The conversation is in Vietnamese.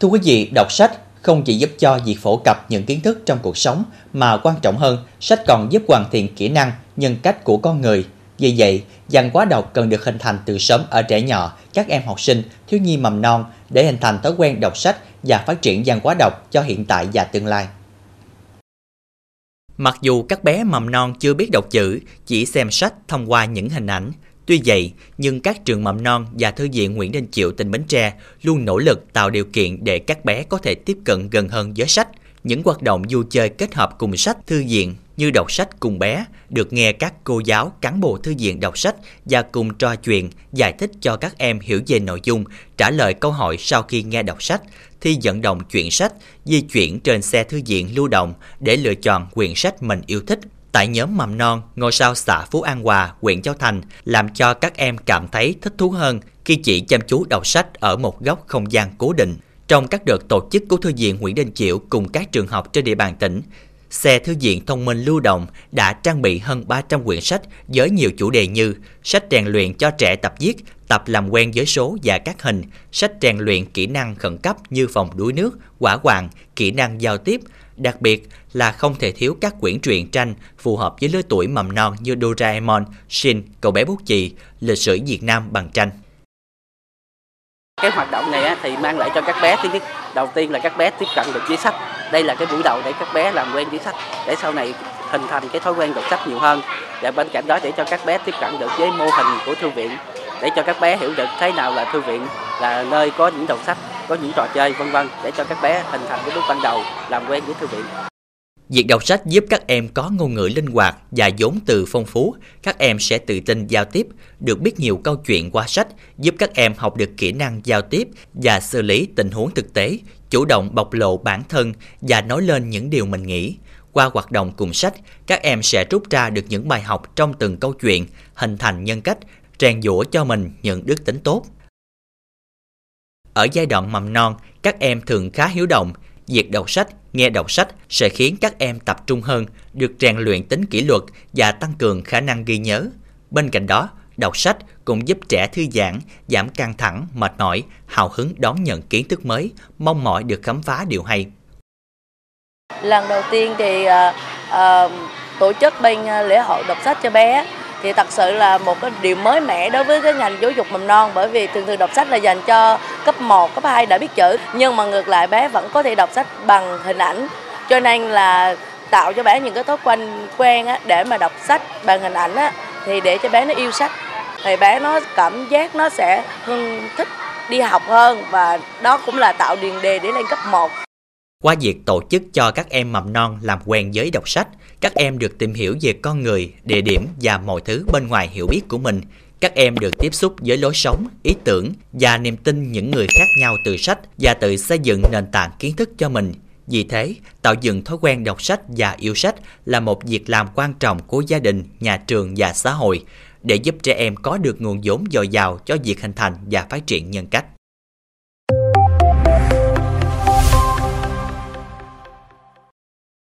Thưa quý vị, đọc sách không chỉ giúp cho việc phổ cập những kiến thức trong cuộc sống mà quan trọng hơn, sách còn giúp hoàn thiện kỹ năng, nhân cách của con người. Vì vậy, văn hóa đọc cần được hình thành từ sớm ở trẻ nhỏ, các em học sinh, thiếu nhi mầm non để hình thành thói quen đọc sách và phát triển văn hóa đọc cho hiện tại và tương lai. Mặc dù các bé mầm non chưa biết đọc chữ, chỉ xem sách thông qua những hình ảnh, Tuy vậy, nhưng các trường mầm non và thư viện Nguyễn Đình Chiểu tỉnh Bến Tre luôn nỗ lực tạo điều kiện để các bé có thể tiếp cận gần hơn với sách. Những hoạt động vui chơi kết hợp cùng sách thư viện như đọc sách cùng bé được nghe các cô giáo, cán bộ thư viện đọc sách và cùng trò chuyện, giải thích cho các em hiểu về nội dung, trả lời câu hỏi sau khi nghe đọc sách, thi vận động chuyển sách, di chuyển trên xe thư viện lưu động để lựa chọn quyển sách mình yêu thích tại nhóm mầm non ngôi sao xã Phú An Hòa, huyện Châu Thành làm cho các em cảm thấy thích thú hơn khi chỉ chăm chú đọc sách ở một góc không gian cố định. Trong các đợt tổ chức của Thư viện Nguyễn Đình Chiểu cùng các trường học trên địa bàn tỉnh, xe thư viện thông minh lưu động đã trang bị hơn 300 quyển sách với nhiều chủ đề như sách rèn luyện cho trẻ tập viết, tập làm quen với số và các hình, sách rèn luyện kỹ năng khẩn cấp như phòng đuối nước, quả quàng, kỹ năng giao tiếp, Đặc biệt là không thể thiếu các quyển truyện tranh phù hợp với lứa tuổi mầm non như Doraemon, Shin, Cậu bé bút chì, lịch sử Việt Nam bằng tranh. Cái hoạt động này thì mang lại cho các bé thứ nhất, đầu tiên là các bé tiếp cận được với sách. Đây là cái buổi đầu để các bé làm quen với sách, để sau này hình thành cái thói quen đọc sách nhiều hơn. Và bên cạnh đó để cho các bé tiếp cận được với mô hình của thư viện, để cho các bé hiểu được thế nào là thư viện, là nơi có những đầu sách có những trò chơi vân vân để cho các bé hình thành cái bước ban đầu làm quen với thư viện. Việc đọc sách giúp các em có ngôn ngữ linh hoạt và vốn từ phong phú, các em sẽ tự tin giao tiếp, được biết nhiều câu chuyện qua sách, giúp các em học được kỹ năng giao tiếp và xử lý tình huống thực tế, chủ động bộc lộ bản thân và nói lên những điều mình nghĩ. Qua hoạt động cùng sách, các em sẽ rút ra được những bài học trong từng câu chuyện, hình thành nhân cách, rèn dũa cho mình những đức tính tốt. Ở giai đoạn mầm non, các em thường khá hiếu động. Việc đọc sách, nghe đọc sách sẽ khiến các em tập trung hơn, được rèn luyện tính kỷ luật và tăng cường khả năng ghi nhớ. Bên cạnh đó, đọc sách cũng giúp trẻ thư giãn, giảm căng thẳng, mệt mỏi, hào hứng đón nhận kiến thức mới, mong mỏi được khám phá điều hay. Lần đầu tiên thì uh, uh, tổ chức bên ờ, lễ hội đọc sách cho bé thì thật sự là một cái điều mới mẻ đối với cái ngành giáo dục mầm non bởi vì thường thường đọc sách là dành cho cấp 1, cấp 2 đã biết chữ nhưng mà ngược lại bé vẫn có thể đọc sách bằng hình ảnh. Cho nên là tạo cho bé những cái thói quen quen á, để mà đọc sách bằng hình ảnh á, thì để cho bé nó yêu sách. Thì bé nó cảm giác nó sẽ hưng thích đi học hơn và đó cũng là tạo điền đề để lên cấp 1 qua việc tổ chức cho các em mầm non làm quen với đọc sách, các em được tìm hiểu về con người, địa điểm và mọi thứ bên ngoài hiểu biết của mình. Các em được tiếp xúc với lối sống, ý tưởng và niềm tin những người khác nhau từ sách và tự xây dựng nền tảng kiến thức cho mình. Vì thế, tạo dựng thói quen đọc sách và yêu sách là một việc làm quan trọng của gia đình, nhà trường và xã hội để giúp trẻ em có được nguồn vốn dồi dào cho việc hình thành và phát triển nhân cách.